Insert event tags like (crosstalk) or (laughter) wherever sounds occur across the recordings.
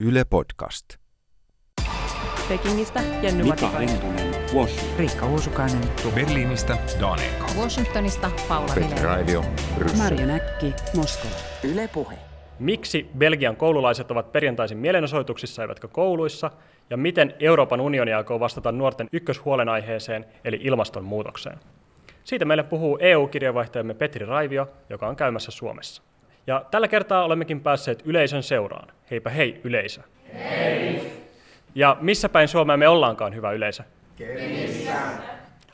Yle Podcast. Pekingistä Jenny Mika. Hentunen, Washington. Riikka Uusukainen, Berliinistä Daniel. Washingtonista Paula Vilén. Raivio. Marja Näkki, Moskova. Yle Puhe. Miksi Belgian koululaiset ovat perjantaisin mielenosoituksissa eivätkä kouluissa, ja miten Euroopan unioni aikoo vastata nuorten ykköshuolenaiheeseen, eli ilmastonmuutokseen. Siitä meille puhuu EU-kirjeenvaihtajamme Petri Raivio, joka on käymässä Suomessa. Ja tällä kertaa olemmekin päässeet yleisön seuraan. Heipä hei yleisö. Hei! Ja missä päin Suomea me ollaankaan, hyvä yleisö? Kemissä.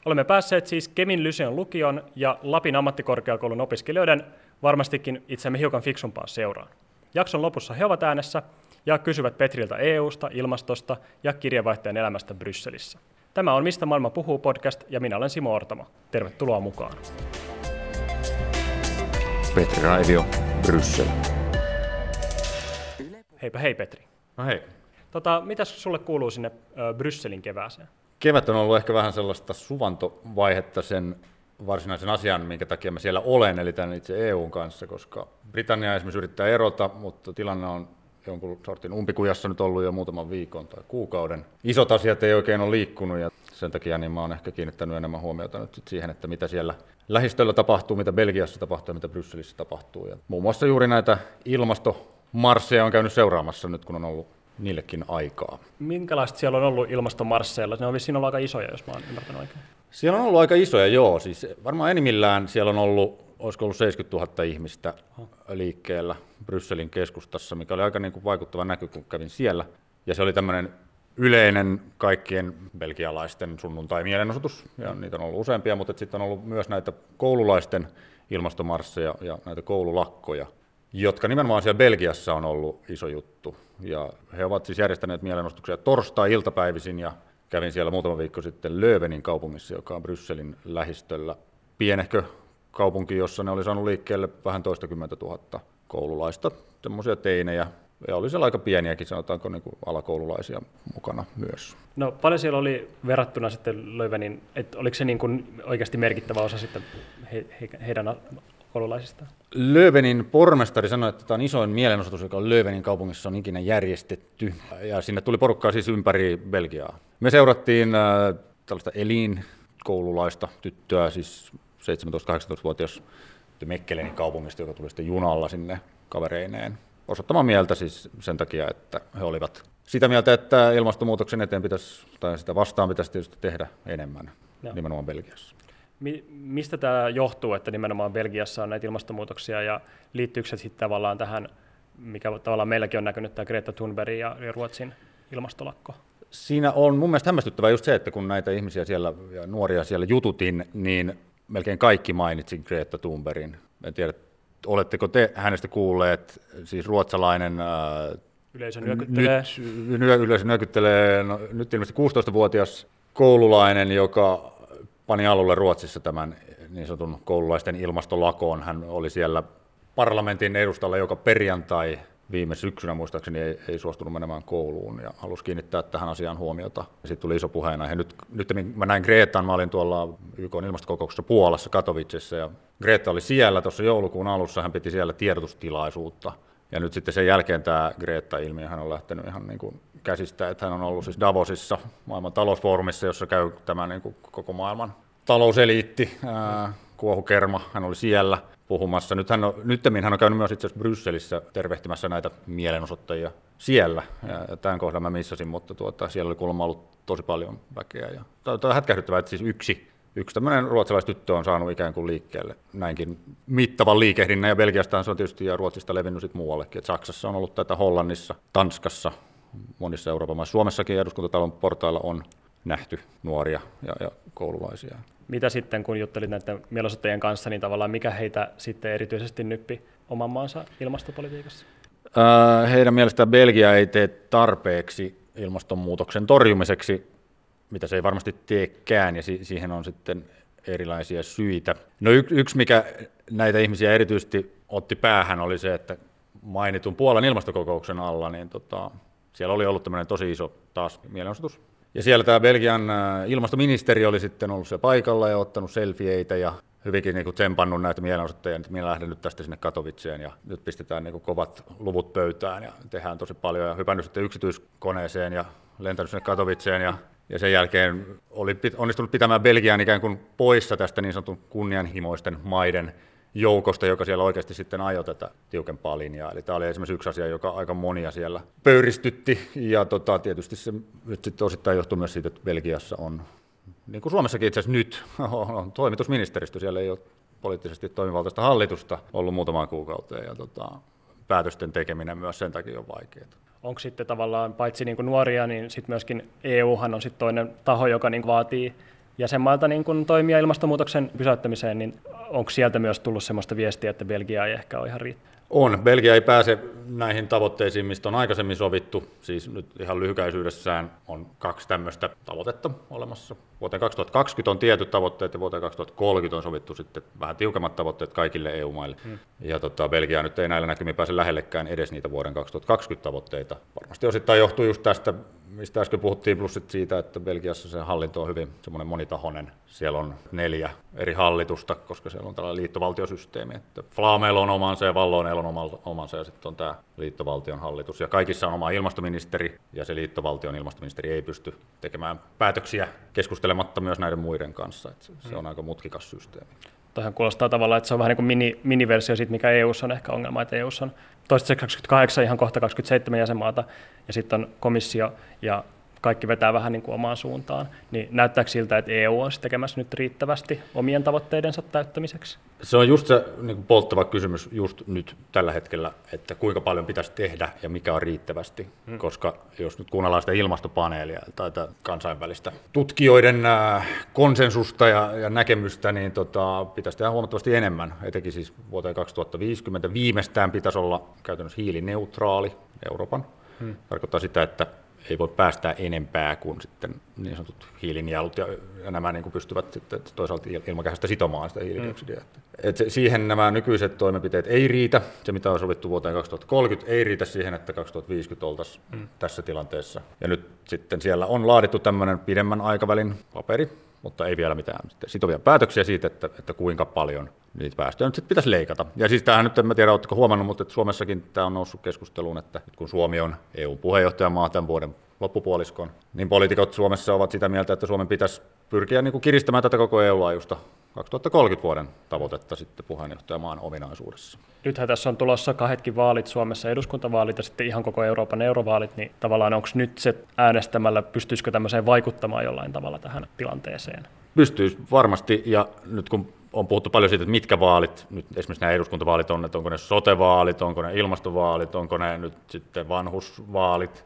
Olemme päässeet siis Kemin Lyseon lukion ja Lapin ammattikorkeakoulun opiskelijoiden varmastikin itsemme hiukan fiksumpaan seuraan. Jakson lopussa he ovat äänessä ja kysyvät Petriltä EUsta, ilmastosta ja kirjeenvaihtajan elämästä Brysselissä. Tämä on Mistä maailma puhuu podcast ja minä olen Simo Ortamo. Tervetuloa mukaan. Petri Raivio, Bryssel. Heipä hei Petri. No hei. Tota, mitäs sulle kuuluu sinne ö, Brysselin kevääseen? Kevät on ollut ehkä vähän sellaista suvantovaihetta sen varsinaisen asian, minkä takia mä siellä olen, eli tämän itse EUn kanssa, koska Britannia esimerkiksi yrittää erota, mutta tilanne on jonkun sortin umpikujassa nyt ollut jo muutaman viikon tai kuukauden. Isot asiat ei oikein ole liikkunut ja sen takia niin mä oon ehkä kiinnittänyt enemmän huomiota nyt sit siihen, että mitä siellä lähistöllä tapahtuu, mitä Belgiassa tapahtuu ja mitä Brysselissä tapahtuu. Ja muun muassa juuri näitä ilmastomarsseja on käynyt seuraamassa nyt, kun on ollut niillekin aikaa. Minkälaista siellä on ollut ilmastomarsseilla? Ne on vissiin ollut aika isoja, jos mä oon ymmärtänyt oikein. Siellä on ollut aika isoja, joo. Siis varmaan enimmillään siellä on ollut, olisiko ollut 70 000 ihmistä liikkeellä Brysselin keskustassa, mikä oli aika niin kuin vaikuttava näky, kun kävin siellä. Ja se oli tämmöinen yleinen kaikkien belgialaisten sunnuntai-mielenosoitus, ja niitä on ollut useampia, mutta sitten on ollut myös näitä koululaisten ilmastomarsseja ja näitä koululakkoja, jotka nimenomaan siellä Belgiassa on ollut iso juttu. Ja he ovat siis järjestäneet mielenosoituksia torstai-iltapäivisin, ja kävin siellä muutama viikko sitten Löövenin kaupungissa, joka on Brysselin lähistöllä. Pienehkö kaupunki, jossa ne oli saanut liikkeelle vähän toistakymmentä tuhatta koululaista, semmoisia teinejä, ja oli siellä aika pieniäkin, sanotaanko niin kuin alakoululaisia mukana myös. No paljon siellä oli verrattuna sitten Löövenin, että oliko se niin kuin oikeasti merkittävä osa sitten he, he, heidän koululaisistaan? Löövenin pormestari sanoi, että tämä on isoin mielenosoitus, joka Löövenin kaupungissa on ikinä järjestetty. Ja sinne tuli porukkaa siis ympäri Belgiaa. Me seurattiin äh, tällaista Elin koululaista tyttöä, siis 17-18-vuotias Mekkelenin kaupungista, joka tuli sitten junalla sinne kavereineen osoittamaan mieltä siis sen takia, että he olivat sitä mieltä, että ilmastonmuutoksen eteen pitäisi, tai sitä vastaan pitäisi tietysti tehdä enemmän, Joo. nimenomaan Belgiassa. Mi- mistä tämä johtuu, että nimenomaan Belgiassa on näitä ilmastonmuutoksia ja liittyykö se sitten tavallaan tähän, mikä tavallaan meilläkin on näkynyt, tämä Greta Thunberg ja, Ruotsin ilmastolakko? Siinä on mun mielestä hämmästyttävää just se, että kun näitä ihmisiä siellä ja nuoria siellä jututin, niin melkein kaikki mainitsin Greta Thunbergin. En tiedä, oletteko te hänestä kuulleet, siis ruotsalainen ää, Yleisö nyökyttelee. nyt, nyö, yleisö nyökyttelee, no, nyt ilmeisesti 16-vuotias koululainen, joka pani alulle Ruotsissa tämän niin sanotun koululaisten ilmastolakoon. Hän oli siellä parlamentin edustalla joka perjantai viime syksynä muistaakseni ei, ei suostunut menemään kouluun ja halusi kiinnittää tähän asiaan huomiota. Sitten tuli iso puheenaihe. Nyt, nyt mä näin Greetan, mä olin tuolla YK ilmastokokouksessa Puolassa Katowicessa ja Greta oli siellä tuossa joulukuun alussa, hän piti siellä tiedotustilaisuutta. Ja nyt sitten sen jälkeen tämä Greta-ilmiö hän on lähtenyt ihan niin kuin käsistä, että hän on ollut siis Davosissa maailman talousfoorumissa, jossa käy tämä niin kuin koko maailman talouseliitti, ää, kuohukerma, hän oli siellä puhumassa. Nyt hän on, nyttemmin hän on käynyt myös itse asiassa Brysselissä tervehtimässä näitä mielenosoittajia siellä. Ja, tämän kohdan mä missasin, mutta tuota, siellä oli kuulemma ollut tosi paljon väkeä. Ja, tämä on hätkähdyttävää, että siis yksi, yksi tämmöinen ruotsalaistyttö on saanut ikään kuin liikkeelle näinkin mittavan liikehdinnän. Ja Belgiasta se on tietysti ja Ruotsista levinnyt sit muuallekin. Et Saksassa on ollut tätä Hollannissa, Tanskassa, monissa Euroopan maissa. Suomessakin eduskuntatalon portailla on nähty nuoria ja, ja koululaisia. Mitä sitten, kun juttelit näiden mielenosoittajien kanssa, niin tavallaan mikä heitä sitten erityisesti nyppi oman maansa ilmastopolitiikassa? Ää, Heidän mielestään Belgia ei tee tarpeeksi ilmastonmuutoksen torjumiseksi, mitä se ei varmasti teekään, ja si- siihen on sitten erilaisia syitä. No y- yksi, mikä näitä ihmisiä erityisesti otti päähän, oli se, että mainitun Puolan ilmastokokouksen alla, niin tota, siellä oli ollut tämmöinen tosi iso taas mielenosoitus. Ja siellä tämä Belgian ilmastoministeri oli sitten ollut siellä paikalla ja ottanut selfieitä ja hyvinkin niin tsempannut näitä mielenosoittajia, että minä lähden nyt tästä sinne Katowiceen ja nyt pistetään niin kovat luvut pöytään ja tehdään tosi paljon ja hypännyt sitten yksityiskoneeseen ja lentänyt sinne Katowiceen ja ja sen jälkeen oli onnistunut pitämään Belgian ikään kuin poissa tästä niin sanotun kunnianhimoisten maiden joukosta, joka siellä oikeasti sitten ajoi tätä tiukempaa linjaa. Eli tämä oli esimerkiksi yksi asia, joka aika monia siellä pöyristytti, ja tota, tietysti se nyt sitten osittain johtuu myös siitä, että Belgiassa on, niin kuin Suomessakin itse asiassa nyt, (laughs) on toimitusministeristö, siellä ei ole poliittisesti toimivaltaista hallitusta ollut muutamaan kuukauteen, ja tota, päätösten tekeminen myös sen takia on vaikeaa. Onko sitten tavallaan paitsi niin kuin nuoria, niin sitten myöskin EUhan on sitten toinen taho, joka niin vaatii jäsenmailta niin kuin toimia ilmastonmuutoksen pysäyttämiseen, niin onko sieltä myös tullut sellaista viestiä, että Belgia ei ehkä ole ihan riittävä? On. Belgia ei pääse näihin tavoitteisiin, mistä on aikaisemmin sovittu. Siis nyt ihan lyhykäisyydessään on kaksi tämmöistä tavoitetta olemassa. Vuoteen 2020 on tietyt tavoitteet ja vuoteen 2030 on sovittu sitten vähän tiukemmat tavoitteet kaikille EU-maille. Hmm. Ja tota, Belgia nyt ei näillä näkymin pääse lähellekään edes niitä vuoden 2020 tavoitteita. Varmasti osittain johtuu just tästä mistä äsken puhuttiin, plus siitä, että Belgiassa se hallinto on hyvin semmoinen monitahoinen. Siellä on neljä eri hallitusta, koska siellä on tällainen liittovaltiosysteemi. Että Flameilla on omansa ja Valloneilla on omansa ja sitten on tämä liittovaltion hallitus. Ja kaikissa on oma ilmastoministeri ja se liittovaltion ilmastoministeri ei pysty tekemään päätöksiä keskustelematta myös näiden muiden kanssa. Että se on aika mutkikas systeemi. Toihan kuulostaa tavallaan, että se on vähän niin kuin mini, miniversio siitä, mikä EU on ehkä ongelma, että EU on toistaiseksi 28, ihan kohta 27 jäsenmaata, ja sitten on komissio ja kaikki vetää vähän niin kuin omaan suuntaan, niin näyttääkö siltä, että EU on tekemässä nyt riittävästi omien tavoitteidensa täyttämiseksi? Se on just se niin kuin polttava kysymys just nyt tällä hetkellä, että kuinka paljon pitäisi tehdä ja mikä on riittävästi, hmm. koska jos nyt kuunnellaan sitä ilmastopaneelia tai kansainvälistä tutkijoiden äh, konsensusta ja, ja näkemystä, niin tota, pitäisi tehdä huomattavasti enemmän, etenkin siis vuoteen 2050 viimeistään pitäisi olla käytännössä hiilineutraali Euroopan. Hmm. Tarkoittaa sitä, että ei voi päästää enempää kuin sitten niin sanotut hiilinjalut ja, nämä niin kuin pystyvät sitten toisaalta ilmakehästä sitomaan sitä hiilidioksidia. Mm. Et se, siihen nämä nykyiset toimenpiteet ei riitä. Se, mitä on sovittu vuoteen 2030, ei riitä siihen, että 2050 oltaisiin mm. tässä tilanteessa. Ja nyt sitten siellä on laadittu tämmöinen pidemmän aikavälin paperi, mutta ei vielä mitään sitovia päätöksiä siitä, että, että kuinka paljon niitä päästöjä nyt pitäisi leikata. Ja siis tämähän nyt, en tiedä, oletteko huomannut, mutta että Suomessakin tämä on noussut keskusteluun, että kun Suomi on EU-puheenjohtajamaa tämän vuoden loppupuoliskon, niin poliitikot Suomessa ovat sitä mieltä, että Suomen pitäisi pyrkiä niin kuin kiristämään tätä koko EU-laajuista 2030 vuoden tavoitetta sitten puheenjohtajamaan ominaisuudessa. Nythän tässä on tulossa kahdetkin vaalit Suomessa, eduskuntavaalit ja sitten ihan koko Euroopan eurovaalit, niin tavallaan onko nyt se äänestämällä, pystyisikö tämmöiseen vaikuttamaan jollain tavalla tähän tilanteeseen? Pystyisi varmasti, ja nyt kun on puhuttu paljon siitä, että mitkä vaalit, nyt esimerkiksi nämä eduskuntavaalit on, että onko ne sotevaalit, onko ne ilmastovaalit, onko ne nyt sitten vanhusvaalit,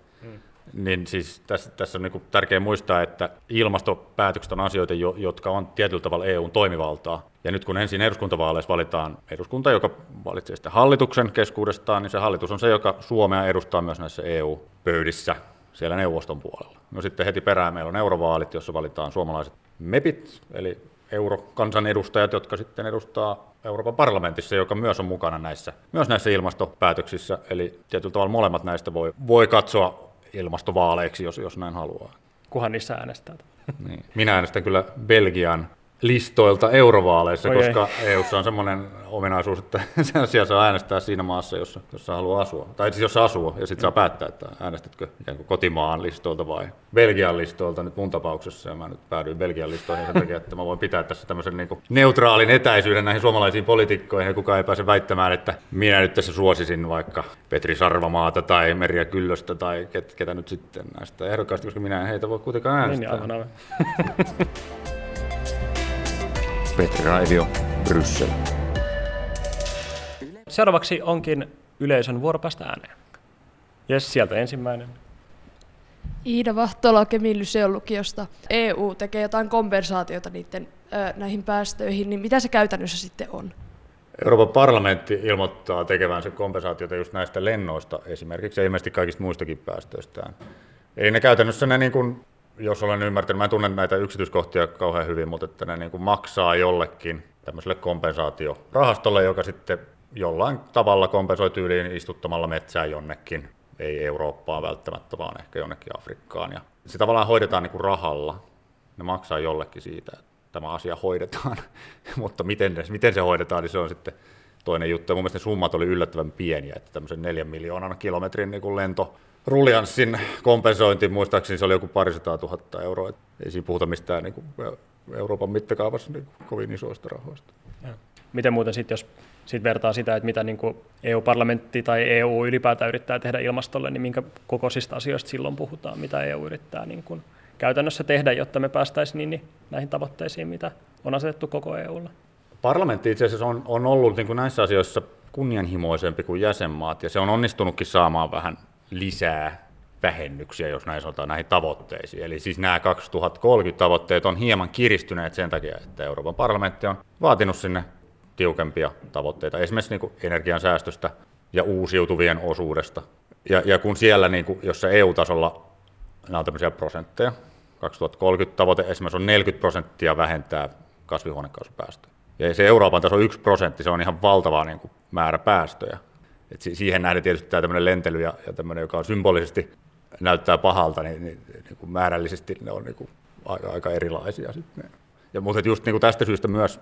niin siis tässä, tässä on niin tärkeää muistaa, että ilmastopäätökset on asioita, jotka on tietyllä tavalla EUn toimivaltaa. Ja nyt kun ensin eduskuntavaaleissa valitaan eduskunta, joka valitsee sitten hallituksen keskuudestaan, niin se hallitus on se, joka Suomea edustaa myös näissä EU-pöydissä siellä neuvoston puolella. No sitten heti perään meillä on eurovaalit, jossa valitaan suomalaiset MEPit, eli eurokansanedustajat, jotka sitten edustaa Euroopan parlamentissa, joka myös on mukana näissä, myös näissä ilmastopäätöksissä. Eli tietyllä tavalla molemmat näistä voi, voi katsoa ilmastovaaleiksi, jos, jos näin haluaa. Kuhan niissä äänestää. Niin. Minä äänestän kyllä Belgian listoilta eurovaaleissa, Oi koska ei. EUssa on semmoinen ominaisuus, että (laughs) siellä saa äänestää siinä maassa, jossa, jossa haluaa asua. Tai siis jossa asuu, ja sitten saa päättää, että äänestätkö ikään kuin kotimaan listoilta vai Belgian listoilta nyt mun tapauksessa, ja mä nyt päädyin Belgian listoihin sen takia, että mä voin pitää tässä tämmöisen niin neutraalin etäisyyden näihin suomalaisiin poliitikkoihin, ja kukaan ei pääse väittämään, että minä nyt tässä suosisin vaikka Petri Sarvamaata tai Merja Kyllöstä tai ket, ketä nyt sitten näistä ehdokkaista, koska minä en heitä voi kuitenkaan niin, äänestää. Niin, (laughs) Petri Raivio, Bryssel. Seuraavaksi onkin yleisön vuoropäästä ääneen. Jes, sieltä ensimmäinen. Iida Vahtola Kemin Lyseon lukiosta. EU tekee jotain kompensaatiota niiden, ö, näihin päästöihin, niin mitä se käytännössä sitten on? Euroopan parlamentti ilmoittaa tekevänsä kompensaatiota just näistä lennoista esimerkiksi ja ilmeisesti kaikista muistakin päästöistään. Eli ne käytännössä ne niin kuin jos olen ymmärtänyt, mä en tunne näitä yksityiskohtia kauhean hyvin, mutta että ne niin kuin maksaa jollekin tämmöiselle kompensaatiorahastolle, joka sitten jollain tavalla kompensoi tyyliin istuttamalla metsää jonnekin, ei Eurooppaan välttämättä, vaan ehkä jonnekin Afrikkaan. Ja se tavallaan hoidetaan niin kuin rahalla. Ne maksaa jollekin siitä. tämä asia hoidetaan, (laughs) mutta miten, miten se hoidetaan, niin se on sitten toinen juttu. Ja mun mielestä ne summat oli yllättävän pieniä, että tämmöisen neljän miljoonan kilometrin niin lento ruljanssin kompensointi, muistaakseni se oli joku parisataa tuhatta euroa. Et ei siinä puhuta mistään niin kuin Euroopan mittakaavassa niin kuin kovin isoista rahoista. Ja. Miten muuten sitten, jos sit vertaa sitä, että mitä niin kuin EU-parlamentti tai EU ylipäätään yrittää tehdä ilmastolle, niin minkä kokoisista asioista silloin puhutaan, mitä EU yrittää niin kuin käytännössä tehdä, jotta me päästäisiin niin, näihin tavoitteisiin, mitä on asetettu koko EUlle? Parlamentti itse asiassa on, on ollut niin kuin näissä asioissa kunnianhimoisempi kuin jäsenmaat, ja se on onnistunutkin saamaan vähän lisää vähennyksiä, jos näin sanotaan, näihin tavoitteisiin. Eli siis nämä 2030 tavoitteet on hieman kiristyneet sen takia, että Euroopan parlamentti on vaatinut sinne tiukempia tavoitteita, esimerkiksi niin kuin energiansäästöstä ja uusiutuvien osuudesta. Ja, ja kun siellä, niin kuin, jossa EU-tasolla nämä on tämmöisiä prosentteja, 2030 tavoite esimerkiksi on 40 prosenttia vähentää kasvihuonekaasupäästöjä. Ja se Euroopan taso 1 prosentti, se on ihan valtava niin kuin, määrä päästöjä. Et siihen nähden tietysti tämä tämmöinen lentely ja, ja tämmöinen, joka on symbolisesti näyttää pahalta, niin, niin, niin kuin määrällisesti ne on niin kuin aika, aika erilaisia sitten. Ja mutta just niin kuin tästä syystä myös,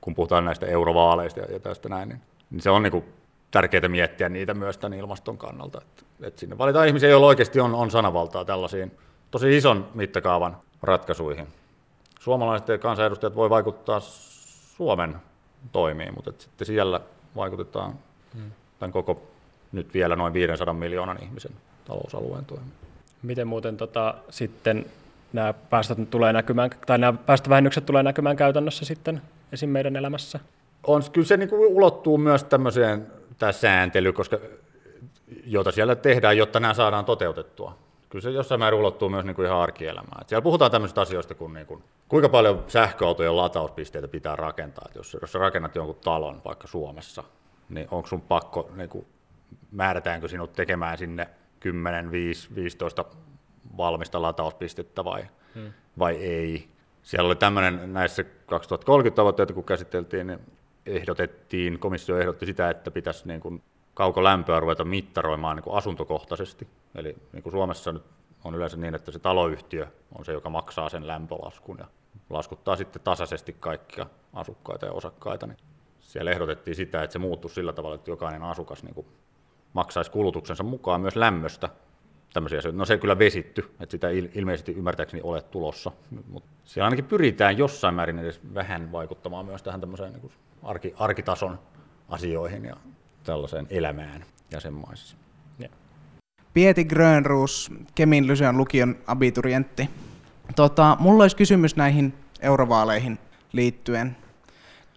kun puhutaan näistä eurovaaleista ja, ja tästä näin, niin, niin se on niin kuin tärkeää miettiä niitä myös tämän ilmaston kannalta. Että, että sinne valitaan ihmisiä, joilla oikeasti on, on sanavaltaa tällaisiin tosi ison mittakaavan ratkaisuihin. Suomalaiset kansanedustajat voi vaikuttaa Suomen toimiin, mutta sitten siellä vaikutetaan hmm. Tämän koko nyt vielä noin 500 miljoonan ihmisen talousalueen toimiin. Miten muuten tota, sitten nämä päästöt tulee näkymään, tai nämä päästövähennykset tulee näkymään käytännössä sitten esim. meidän elämässä? On, kyllä se niin kuin ulottuu myös tämmöiseen tämä sääntely, koska, jota siellä tehdään, jotta nämä saadaan toteutettua. Kyllä se jossain määrin ulottuu myös niin kuin ihan arkielämään. Et siellä puhutaan tämmöisistä asioista kuin, niin kuin kuinka paljon sähköautojen latauspisteitä pitää rakentaa. Et jos, jos rakennat jonkun talon vaikka Suomessa, niin onko sun pakko, niin kuin, määrätäänkö sinut tekemään sinne 10, 5, 15 valmista latauspistettä vai, hmm. vai ei. Siellä oli tämmöinen näissä 2030 tavoitteita, kun käsiteltiin, niin ehdotettiin, komissio ehdotti sitä, että pitäisi niin kuin kaukolämpöä ruveta mittaroimaan niin kuin asuntokohtaisesti. Eli niin kuin Suomessa nyt on yleensä niin, että se taloyhtiö on se, joka maksaa sen lämpölaskun ja laskuttaa sitten tasaisesti kaikkia asukkaita ja osakkaita. Niin siellä ehdotettiin sitä, että se muuttuisi sillä tavalla, että jokainen asukas niin kuin maksaisi kulutuksensa mukaan myös lämmöstä. Tämmöisiä asioita. No se kyllä vesitty, että sitä ilmeisesti ymmärtääkseni ole tulossa, mutta siellä ainakin pyritään jossain määrin edes vähän vaikuttamaan myös tähän tämmöiseen niin kuin arki, arkitason asioihin ja tällaiseen elämään jäsenmaissa. Ja. Pieti Grönruus, Kemin Lyseon lukion abiturientti. Tota, mulla olisi kysymys näihin eurovaaleihin liittyen.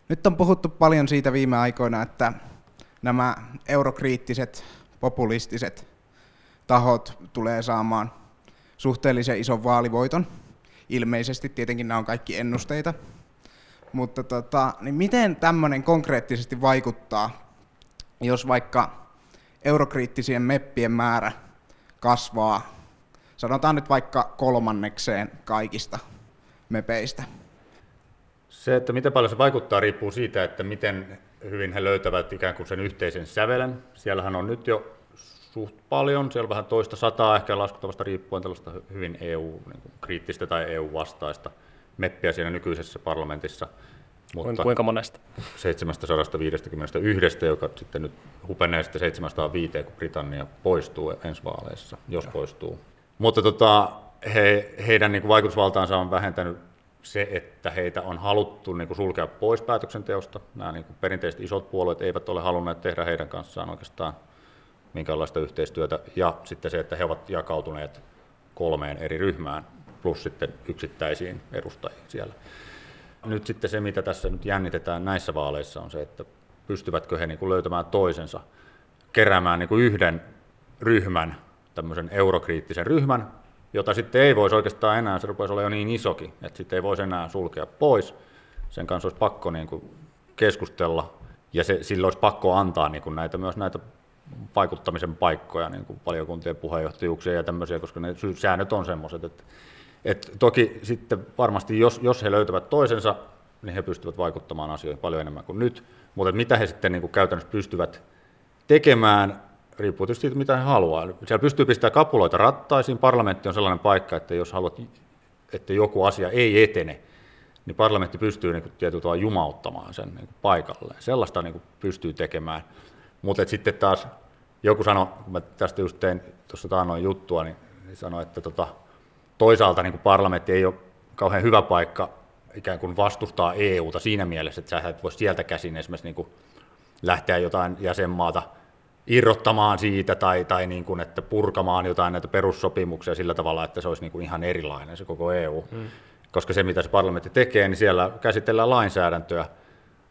Nyt on puhuttu paljon siitä viime aikoina, että nämä eurokriittiset, populistiset tahot tulee saamaan suhteellisen ison vaalivoiton. Ilmeisesti tietenkin nämä on kaikki ennusteita, mutta tota, niin miten tämmöinen konkreettisesti vaikuttaa, jos vaikka eurokriittisien meppien määrä kasvaa, sanotaan nyt vaikka kolmannekseen kaikista mepeistä? Se, että miten paljon se vaikuttaa, riippuu siitä, että miten hyvin he löytävät ikään kuin sen yhteisen sävelen. Siellähän on nyt jo suht paljon, siellä on vähän toista sataa ehkä laskutavasta riippuen tällaista hyvin EU-kriittistä niin tai EU-vastaista meppiä siinä nykyisessä parlamentissa. Mutta Kuinka monesta? 751, joka sitten nyt hupenee sitten 705, kun Britannia poistuu ensi vaaleissa, jos poistuu. Mutta tota, he, heidän niin kuin vaikutusvaltaansa on vähentänyt se, että heitä on haluttu niin kuin sulkea pois päätöksenteosta. Nämä niin kuin perinteiset isot puolueet eivät ole halunneet tehdä heidän kanssaan oikeastaan minkäänlaista yhteistyötä. Ja sitten se, että he ovat jakautuneet kolmeen eri ryhmään, plus sitten yksittäisiin edustajiin siellä. Nyt sitten se, mitä tässä nyt jännitetään näissä vaaleissa, on se, että pystyvätkö he niin kuin löytämään toisensa, keräämään niin kuin yhden ryhmän, tämmöisen eurokriittisen ryhmän, jota sitten ei voisi oikeastaan enää, se rupeaisi olla jo niin isokin, että sitten ei voisi enää sulkea pois. Sen kanssa olisi pakko niin kuin keskustella ja se, sillä olisi pakko antaa niin kuin näitä, myös näitä vaikuttamisen paikkoja, niin kuin valiokuntien puheenjohtajuuksia ja tämmöisiä, koska ne säännöt on semmoiset, että et toki sitten varmasti, jos, jos he löytävät toisensa, niin he pystyvät vaikuttamaan asioihin paljon enemmän kuin nyt. Mutta mitä he sitten niin kuin käytännössä pystyvät tekemään, riippuu tietysti siitä, mitä he haluaa. Siellä pystyy pistämään kapuloita rattaisiin. Parlamentti on sellainen paikka, että jos haluat, että joku asia ei etene, niin parlamentti pystyy niin kuin, tietyllä tavalla jumauttamaan sen niin kuin, paikalleen. Sellaista niin kuin, pystyy tekemään. Mutta sitten taas joku sanoi, kun mä tästä just tein tuossa taannoin juttua, niin, niin sanoi, että tota, toisaalta niin kuin parlamentti ei ole kauhean hyvä paikka ikään kuin vastustaa EUta siinä mielessä, että sä et voi sieltä käsin esimerkiksi niin kuin lähteä jotain jäsenmaata irrottamaan siitä tai, tai niin kuin, että purkamaan jotain näitä perussopimuksia sillä tavalla, että se olisi niin kuin ihan erilainen se koko EU. Mm. Koska se, mitä se parlamentti tekee, niin siellä käsitellään lainsäädäntöä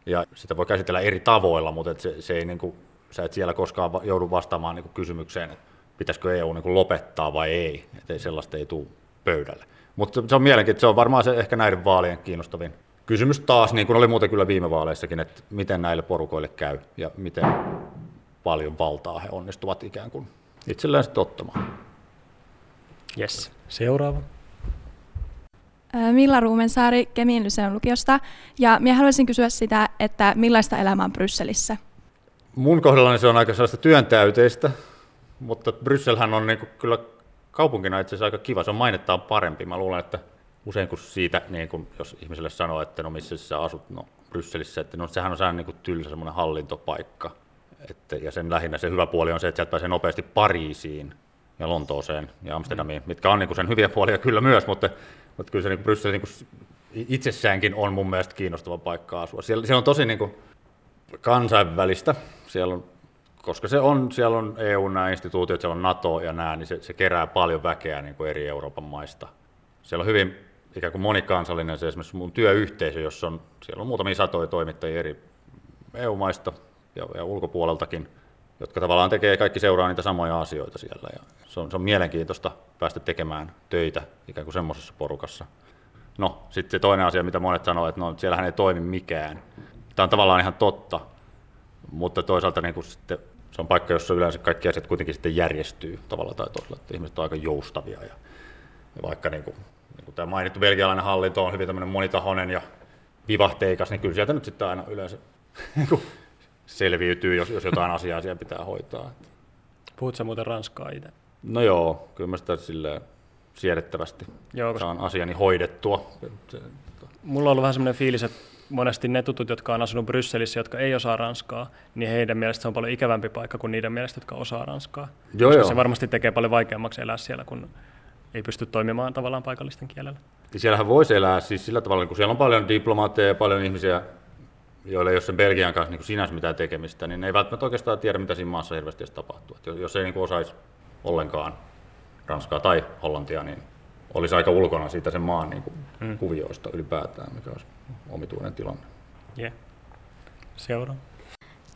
ja sitä voi käsitellä eri tavoilla, mutta et se, se ei niin kuin, sä et siellä koskaan joudu vastaamaan niin kuin kysymykseen, että pitäisikö EU niin kuin lopettaa vai ei, että ei sellaista ei tule pöydälle. Mutta se on mielenkiintoista, se on varmaan se ehkä näiden vaalien kiinnostavin kysymys taas, niin kuin oli muuten kyllä viime vaaleissakin, että miten näille porukoille käy ja miten paljon valtaa he onnistuvat ikään kuin itselleen sitten ottamaan. Yes. Seuraava. Milla Ruumensaari Kemin Lyseon lukiosta. Ja minä haluaisin kysyä sitä, että millaista elämää on Brysselissä? Mun kohdallani se on aika sellaista työntäyteistä, mutta Brysselhän on niin kyllä kaupunkina itse asiassa aika kiva, se on mainettaan parempi. Mä luulen, että usein kun siitä, niin kun, jos ihmiselle sanoo, että no missä sä asut, no Brysselissä, että no sehän on sehän niin tylsä semmoinen hallintopaikka. Että, ja sen lähinnä se hyvä puoli on se, että sieltä pääsee nopeasti Pariisiin ja Lontooseen ja Amsterdamiin, mm. mitkä on niin sen hyviä puolia kyllä myös, mutta, mutta kyllä se niin Bryssel niin itsessäänkin on mun mielestä kiinnostava paikka asua. Siellä, siellä on tosi niin kuin kansainvälistä, siellä on koska se on, siellä on EU nämä instituutiot, siellä on NATO ja nämä, niin se, se kerää paljon väkeä niin kuin eri Euroopan maista. Siellä on hyvin ikään kuin monikansallinen se esimerkiksi mun työyhteisö, jossa on, siellä on muutamia satoja toimittajia eri EU-maista ja, ja ulkopuoleltakin, jotka tavallaan tekee, kaikki seuraa niitä samoja asioita siellä. Ja se, on, se on mielenkiintoista päästä tekemään töitä ikään kuin semmoisessa porukassa. No, sitten se toinen asia, mitä monet sanoo, että no, siellähän ei toimi mikään. Tämä on tavallaan ihan totta, mutta toisaalta niin kuin sitten se on paikka, jossa yleensä kaikki asiat kuitenkin sitten järjestyy tavalla tai toisella, että ihmiset on aika joustavia. Ja, ja vaikka niin kuin, niin kuin tämä mainittu belgialainen hallinto on hyvin tämmöinen monitahoinen ja vivahteikas, niin kyllä sieltä nyt sitten aina yleensä (laughs) niin selviytyy, jos, jos jotain asiaa siellä pitää hoitaa. Puhutko muuten ranskaa itse? No joo, kyllä mä sitä silleen siedettävästi joo, koska... saan asiani hoidettua. Mulla on ollut vähän semmoinen fiilis, että monesti ne tutut, jotka on asunut Brysselissä, jotka ei osaa ranskaa, niin heidän mielestä se on paljon ikävämpi paikka kuin niiden mielestä, jotka osaa ranskaa. Joo, koska joo. se varmasti tekee paljon vaikeammaksi elää siellä, kun ei pysty toimimaan tavallaan paikallisten kielellä. Ja siellähän voisi elää siis sillä tavalla, kun siellä on paljon diplomaatteja ja paljon ihmisiä, joilla ei ole sen Belgian kanssa niin sinänsä mitään tekemistä, niin ne ei välttämättä oikeastaan tiedä, mitä siinä maassa hirveästi edes tapahtuu. Et jos ei niin osaisi ollenkaan ranskaa tai hollantia, niin olisi aika ulkona siitä sen maan niin kuin, mm. kuvioista ylipäätään, mikä olisi omituinen tilanne. Yeah. Seuraava.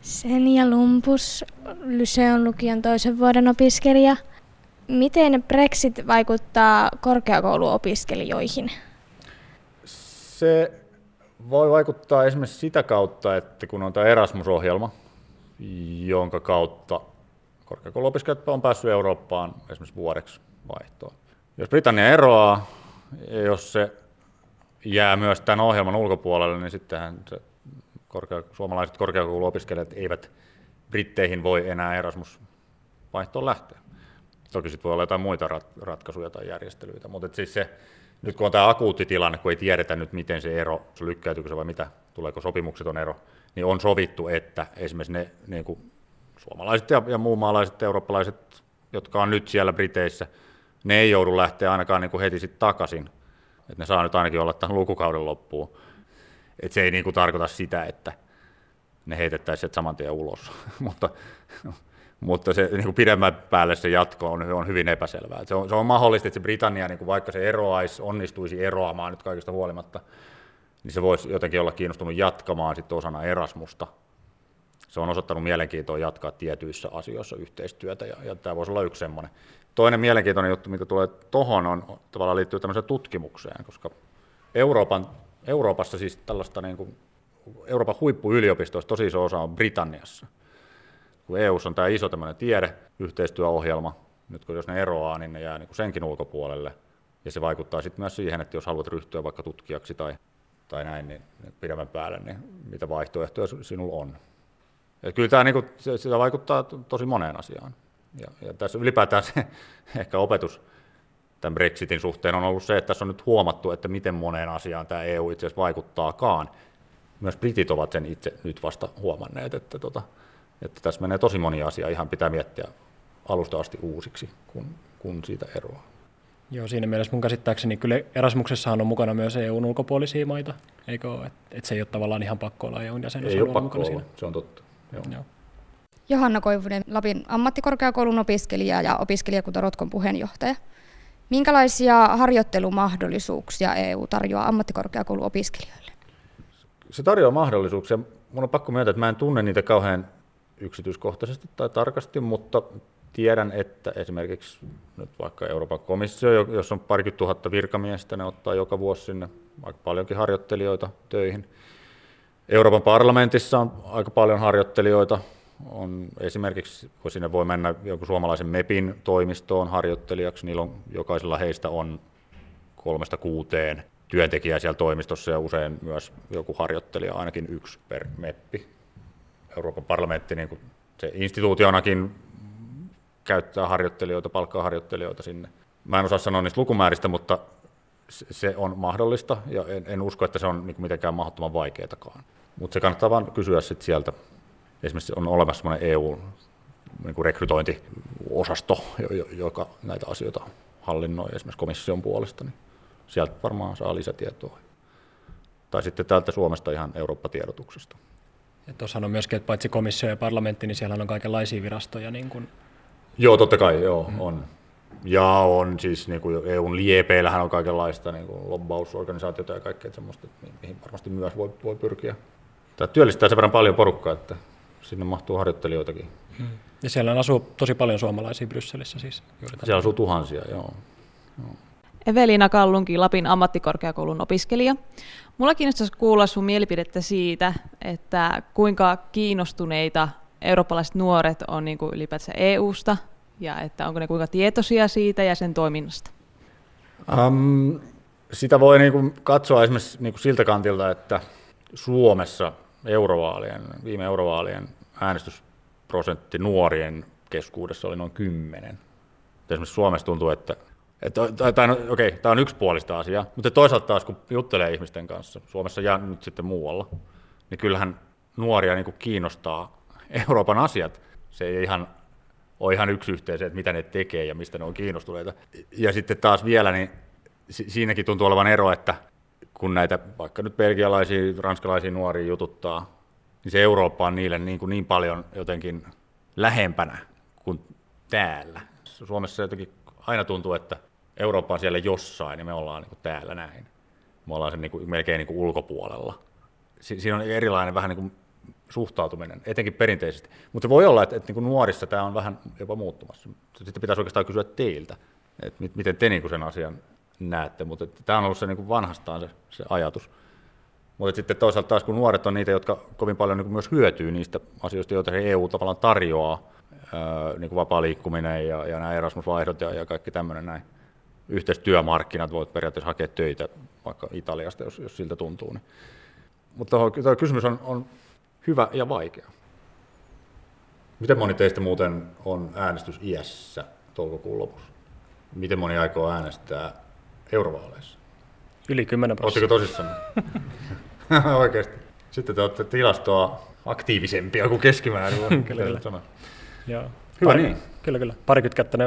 Senja Lumpus, Lyseon lukion toisen vuoden opiskelija. Miten Brexit vaikuttaa korkeakouluopiskelijoihin? Se voi vaikuttaa esimerkiksi sitä kautta, että kun on tämä Erasmus-ohjelma, jonka kautta korkeakouluopiskelijat on päässyt Eurooppaan esimerkiksi vuodeksi vaihtoon. Jos Britannia eroaa, ja jos se jää myös tämän ohjelman ulkopuolelle, niin sittenhän se korkea, suomalaiset korkeakouluopiskelijat eivät Britteihin voi enää Erasmus-vaihtoon lähteä. Toki sitten voi olla jotain muita rat- ratkaisuja tai järjestelyitä, mutta siis se, nyt kun on tämä akuutti tilanne, kun ei tiedetä nyt miten se ero, se lykkäytyykö se vai mitä, tuleeko sopimukset on ero, niin on sovittu, että esimerkiksi ne niin kuin suomalaiset ja, ja muumaalaiset eurooppalaiset, jotka on nyt siellä Briteissä, ne ei joudu lähteä ainakaan niin kuin heti sitten takaisin, että ne saa nyt ainakin olla tämän lukukauden loppuun. Et se ei niin kuin tarkoita sitä, että ne heitettäisiin saman tien ulos, (laughs) mutta, mutta se niin kuin pidemmän päälle se jatko on, on hyvin epäselvää. Se on, se on mahdollista, että se Britannia, niin kuin vaikka se eroaisi, onnistuisi eroamaan nyt kaikista huolimatta, niin se voisi jotenkin olla kiinnostunut jatkamaan sitten osana Erasmusta. Se on osoittanut mielenkiintoa jatkaa tietyissä asioissa yhteistyötä, ja, ja tämä voisi olla yksi semmoinen. Toinen mielenkiintoinen juttu, mikä tulee tuohon, on tavallaan liittyy tämmöiseen tutkimukseen, koska Euroopan, Euroopassa siis tällaista niin kuin, Euroopan huippuyliopistoista tosi iso osa on Britanniassa. Kun EU on tämä iso tämmöinen tiedeyhteistyöohjelma, nyt kun jos ne eroaa, niin ne jää niin kuin senkin ulkopuolelle. Ja se vaikuttaa sitten myös siihen, että jos haluat ryhtyä vaikka tutkijaksi tai, tai näin, niin pidemmän päälle, niin mitä vaihtoehtoja sinulla on. Ja kyllä tämä, niin kuin, se, vaikuttaa tosi moneen asiaan. Ja, ja tässä ylipäätään se (laughs) ehkä opetus tämän Brexitin suhteen on ollut se, että tässä on nyt huomattu, että miten moneen asiaan tämä EU itse asiassa vaikuttaakaan. Myös britit ovat sen itse nyt vasta huomanneet, että, tota, että tässä menee tosi moni asia ihan pitää miettiä alusta asti uusiksi, kun, kun siitä eroaa. Joo, siinä mielessä mun käsittääkseni kyllä Erasmuksessahan on mukana myös EUn ulkopuolisia maita, eikö ole? Että et se ei ole tavallaan ihan pakko olla EUn jäsenyys. Ei ole pakko olla, siinä. se on totta. Joo. Joo. Johanna Koivunen, Lapin ammattikorkeakoulun opiskelija ja opiskelijakunta Rotkon puheenjohtaja. Minkälaisia harjoittelumahdollisuuksia EU tarjoaa ammattikorkeakoulun opiskelijoille? Se tarjoaa mahdollisuuksia. Mun on pakko myöntää, että mä en tunne niitä kauhean yksityiskohtaisesti tai tarkasti, mutta tiedän, että esimerkiksi nyt vaikka Euroopan komissio, jos on parikymmentä tuhatta virkamiestä, ne ottaa joka vuosi sinne aika paljonkin harjoittelijoita töihin. Euroopan parlamentissa on aika paljon harjoittelijoita. On esimerkiksi, kun sinne voi mennä joku suomalaisen MEPin toimistoon harjoittelijaksi, niillä on, jokaisella heistä on kolmesta kuuteen työntekijää siellä toimistossa ja usein myös joku harjoittelija, ainakin yksi per MEPpi. Euroopan parlamentti niin kuin se instituutionakin käyttää harjoittelijoita, palkkaa harjoittelijoita sinne. Mä en osaa sanoa niistä lukumääristä, mutta se on mahdollista ja en, en usko, että se on niin mitenkään mahdottoman vaikeatakaan. Mutta se kannattaa vain kysyä sit sieltä. Esimerkiksi on olemassa sellainen EU niin kuin rekrytointiosasto, joka näitä asioita hallinnoi esimerkiksi komission puolesta, niin sieltä varmaan saa lisätietoa. Tai sitten täältä Suomesta ihan Eurooppa-tiedotuksesta. Tuossa on myöskin, että paitsi komissio ja parlamentti, niin siellä on kaikenlaisia virastoja, niin kuin Joo, totta kai, joo, mm. on. Ja on siis niin kuin EUn liepeillähän on kaikenlaista niin kuin lobbausorganisaatiota ja kaikkea semmoista, mihin varmasti myös voi, voi pyrkiä. Tämä työllistää sen verran paljon porukkaa, että sinne mahtuu harjoittelijoitakin. Mm. Ja siellä asuu tosi paljon suomalaisia Brysselissä siis? Siellä asuu tuhansia, joo. joo. Evelina Kallunki, Lapin ammattikorkeakoulun opiskelija. Mulla kiinnostaisi kuulla sun mielipidettä siitä, että kuinka kiinnostuneita eurooppalaiset nuoret on niin kuin ylipäätään EU-sta ja että onko ne kuinka tietoisia siitä ja sen toiminnasta? Um, sitä voi niin kuin katsoa esimerkiksi niin kuin siltä kantilta, että Suomessa eurovaalien, viime eurovaalien äänestysprosentti nuorien keskuudessa oli noin 10. Esimerkiksi Suomessa tuntuu, että Tämä on, okei, tämä on yksipuolista asiaa, mutta toisaalta taas kun juttelee ihmisten kanssa Suomessa ja nyt sitten muualla, niin kyllähän nuoria niin kiinnostaa Euroopan asiat. Se ei ihan ole ihan yksi yhteen se, että mitä ne tekee ja mistä ne on kiinnostuneita. Ja sitten taas vielä, niin siinäkin tuntuu olevan ero, että kun näitä vaikka nyt belgialaisia, ranskalaisia nuoria jututtaa, niin se Eurooppa on niille niin, kuin niin paljon jotenkin lähempänä kuin täällä. Suomessa jotenkin aina tuntuu, että Eurooppa on siellä jossain ja me ollaan niin kuin täällä näin. Me ollaan sen niin kuin, melkein niin kuin ulkopuolella. Si- siinä on erilainen vähän niin kuin suhtautuminen, etenkin perinteisesti. Mutta voi olla, että, että niin nuorissa tämä on vähän jopa muuttumassa. Sitten pitäisi oikeastaan kysyä teiltä, että miten te niin sen asian näette, mutta tämä on ollut se niin vanhastaan se, se ajatus. Mutta sitten toisaalta taas kun nuoret on niitä, jotka kovin paljon niin myös hyötyy niistä asioista, joita se EU tavallaan tarjoaa, niin kuin vapaa liikkuminen ja, ja nämä Erasmus-vaihdot ja, ja kaikki tämmöinen näin. Yhteistyömarkkinat voit periaatteessa hakea töitä vaikka Italiasta, jos, jos siltä tuntuu. Niin. Mutta tuo kysymys on, on hyvä ja vaikea. Miten moni teistä muuten on äänestys iässä toukokuun lopussa? Miten moni aikoo äänestää eurovaaleissa? Yli 10 prosenttia. Oletteko tosissaan? (laughs) Oikeasti. Sitten te olette tilastoa aktiivisempia kuin keskimäärin. kyllä, kyllä. Joo. Hyvä niin. Kyllä, kyllä. Parikymmentä kättä ne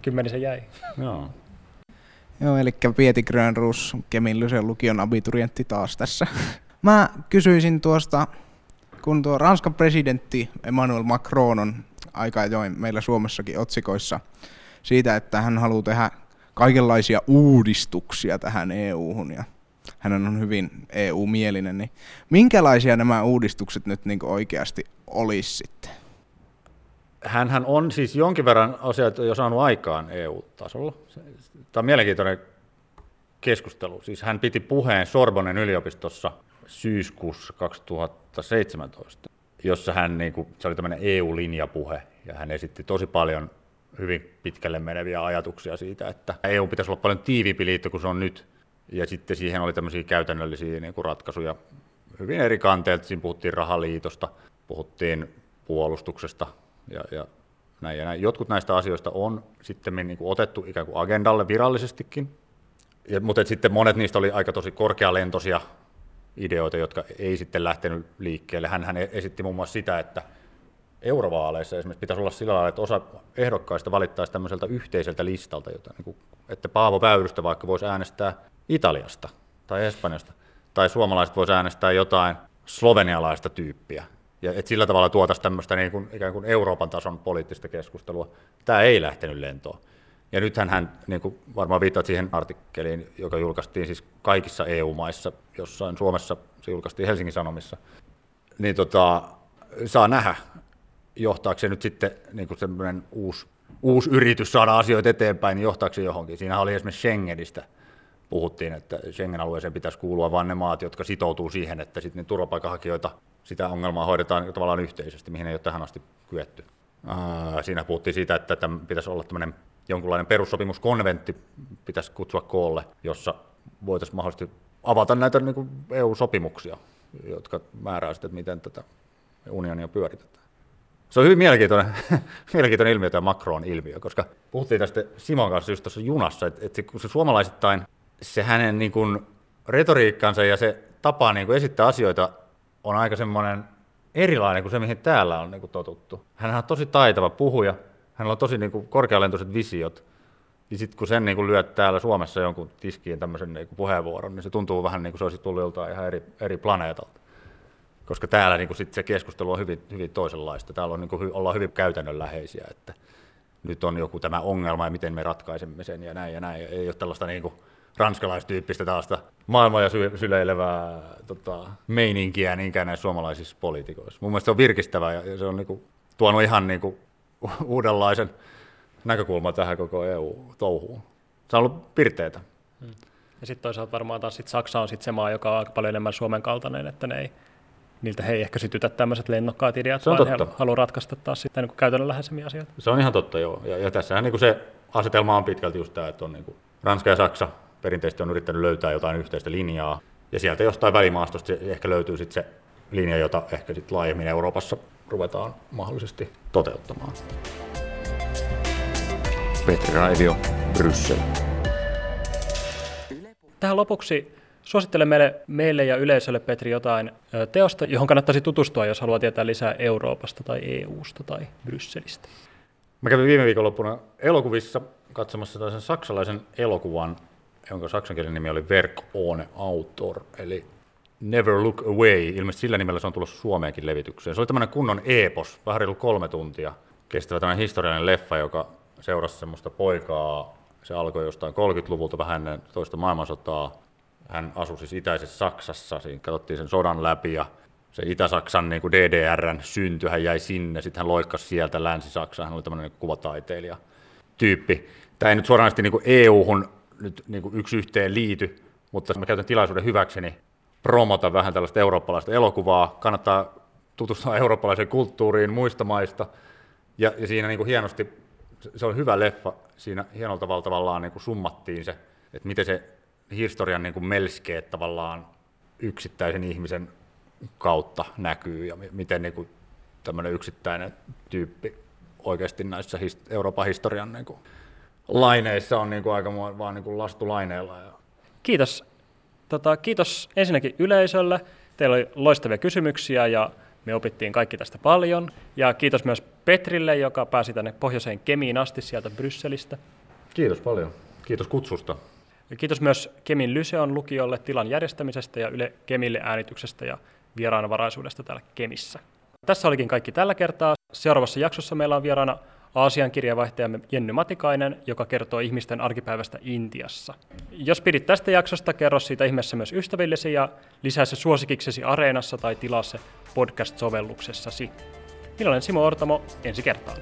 ja kymmenisen jäi. Joo. Joo, eli Pieti Grönruus, Kemin lukion abiturientti taas tässä. Mä kysyisin tuosta kun tuo Ranskan presidentti Emmanuel Macron on aika ajoin meillä Suomessakin otsikoissa siitä, että hän haluaa tehdä kaikenlaisia uudistuksia tähän EU-hun ja hän on hyvin EU-mielinen, niin minkälaisia nämä uudistukset nyt niin oikeasti olisi sitten? Hänhän on siis jonkin verran asioita jo saanut aikaan EU-tasolla. Tämä on mielenkiintoinen keskustelu. Siis hän piti puheen Sorbonen yliopistossa syyskuussa 2017, jossa hän, niin kuin, se oli tämmöinen EU-linjapuhe, ja hän esitti tosi paljon hyvin pitkälle meneviä ajatuksia siitä, että EU pitäisi olla paljon tiiviimpi liitto kuin se on nyt, ja sitten siihen oli tämmöisiä käytännöllisiä niin kuin ratkaisuja hyvin eri kanteilta. Siinä puhuttiin rahaliitosta, puhuttiin puolustuksesta ja, ja näin ja näin. Jotkut näistä asioista on sitten niin kuin otettu ikään kuin agendalle virallisestikin, ja, mutta sitten monet niistä oli aika tosi korkealentoisia ideoita, jotka ei sitten lähtenyt liikkeelle. Hän, hän esitti muun muassa sitä, että eurovaaleissa esimerkiksi pitäisi olla sillä lailla, että osa ehdokkaista valittaisi tämmöiseltä yhteiseltä listalta, jota, niin kuin, että Paavo Väyrystä vaikka voisi äänestää Italiasta tai Espanjasta, tai suomalaiset voisi äänestää jotain slovenialaista tyyppiä. Ja että sillä tavalla tuotaisiin tämmöistä niin kuin, ikään kuin Euroopan tason poliittista keskustelua. Tämä ei lähtenyt lentoon. Ja nythän hän niin kuin varmaan viittaa siihen artikkeliin, joka julkaistiin siis kaikissa EU-maissa, jossain Suomessa se julkaistiin Helsingin Sanomissa. Niin tota, saa nähdä, johtaako se nyt sitten niin kuin semmoinen uusi, uusi yritys saada asioita eteenpäin, niin johtaako se johonkin. Siinä oli esimerkiksi Schengenistä puhuttiin, että Schengen-alueeseen pitäisi kuulua vain ne maat, jotka sitoutuu siihen, että sitten turvapaikanhakijoita, sitä ongelmaa hoidetaan tavallaan yhteisesti, mihin ei ole tähän asti kyetty. Siinä puhuttiin siitä, että pitäisi olla tämmöinen jonkunlainen perussopimuskonventti, pitäisi kutsua koolle, jossa voitaisiin mahdollisesti avata näitä niin kuin EU-sopimuksia, jotka määrää sitten, miten tätä unionia pyöritetään. Se on hyvin mielenkiintoinen, (laughs) mielenkiintoinen ilmiö tämä Macron-ilmiö, koska puhuttiin tästä Simon kanssa just tuossa junassa, että, että kun se suomalaisittain se hänen niin kuin, retoriikkansa ja se tapa niin kuin esittää asioita on aika semmoinen erilainen kuin se, mihin täällä on niin kuin, totuttu. Hän on tosi taitava puhuja, hänellä on tosi niin kuin, korkealentoiset visiot, ja sitten kun sen niin kuin, lyöt täällä Suomessa jonkun tiskiin tämmöisen niin kuin, puheenvuoron, niin se tuntuu vähän niin kuin se olisi tullut joltain ihan eri, eri planeetalta. Koska täällä niin kuin, sit se keskustelu on hyvin, hyvin toisenlaista. Täällä on, niin kuin, ollaan hyvin käytännönläheisiä, että nyt on joku tämä ongelma ja miten me ratkaisemme sen ja näin ja näin. Ei ole tällaista niin kuin, ranskalaistyyppistä taasta maailmaa ja sy- syleilevää tota, meininkiä niinkään näissä suomalaisissa poliitikoissa. Mun mielestä se on virkistävää ja se on niinku, tuonut ihan niinku, (laughs) uudenlaisen näkökulman tähän koko EU-touhuun. Se on ollut pirteitä. Hmm. Ja sitten toisaalta varmaan taas sit Saksa on sit se maa, joka on aika paljon enemmän Suomen kaltainen, että ne ei, niiltä he ei ehkä sytytä tämmöiset lennokkaat ideat, vaan totta. he haluaa ratkaista taas sitten niin käytännönläheisempiä asioita. Se on ihan totta, joo. Ja, ja tässähän niin se asetelma on pitkälti just tämä, että on niin kuin Ranska ja Saksa perinteisesti on yrittänyt löytää jotain yhteistä linjaa, ja sieltä jostain välimaastosta ehkä löytyy sitten se linja, jota ehkä sitten laajemmin Euroopassa ruvetaan mahdollisesti toteuttamaan. Petri Raivio, Bryssel. Tähän lopuksi suosittele meille, meille ja yleisölle, Petri, jotain teosta, johon kannattaisi tutustua, jos haluaa tietää lisää Euroopasta tai EUsta tai Brysselistä. Mä kävin viime viikonloppuna elokuvissa katsomassa tällaisen saksalaisen elokuvan jonka saksankielinen nimi oli Werk ohne Autor, eli Never Look Away. Ilmeisesti sillä nimellä se on tullut Suomeenkin levitykseen. Se oli tämmöinen kunnon epos, vähän reilu kolme tuntia kestävä tämmöinen historiallinen leffa, joka seurasi semmoista poikaa. Se alkoi jostain 30-luvulta vähän ennen toista maailmansotaa. Hän asui siis itäisessä Saksassa, siinä katsottiin sen sodan läpi ja se Itä-Saksan niin kuin DDRn synty, hän jäi sinne, sitten hän loikkasi sieltä Länsi-Saksaan, hän oli tämmöinen niin kuvataiteilija tyyppi. Tämä ei nyt suoranaisesti niin EU-hun nyt niin kuin yksi yhteen liity, mutta mä käytän tilaisuuden hyväkseni promota vähän tällaista eurooppalaista elokuvaa. Kannattaa tutustua eurooppalaiseen kulttuuriin muista maista. Ja, ja siinä niin kuin hienosti, se on hyvä leffa, siinä hienolla tavalla tavallaan niin kuin summattiin se, että miten se historian niin kuin melskeet tavallaan yksittäisen ihmisen kautta näkyy ja miten niin kuin tämmöinen yksittäinen tyyppi oikeasti näissä Euroopan historian niin kuin laineissa on niin kuin aika vaan niin kuin lastulaineilla. Ja... Kiitos. Tota, kiitos ensinnäkin yleisölle. Teillä oli loistavia kysymyksiä ja me opittiin kaikki tästä paljon. Ja kiitos myös Petrille, joka pääsi tänne pohjoiseen Kemiin asti sieltä Brysselistä. Kiitos paljon. Kiitos kutsusta. Ja kiitos myös Kemin Lyseon lukiolle tilan järjestämisestä ja Yle Kemille äänityksestä ja vieraanvaraisuudesta täällä Kemissä. Tässä olikin kaikki tällä kertaa. Seuraavassa jaksossa meillä on vieraana Aasian kirjavaihtajamme Jenny Matikainen, joka kertoo ihmisten arkipäivästä Intiassa. Jos pidit tästä jaksosta, kerro siitä ihmeessä myös ystävillesi ja lisää se suosikiksesi Areenassa tai tilaa se podcast-sovelluksessasi. Minä olen Simo Ortamo, ensi kertaan.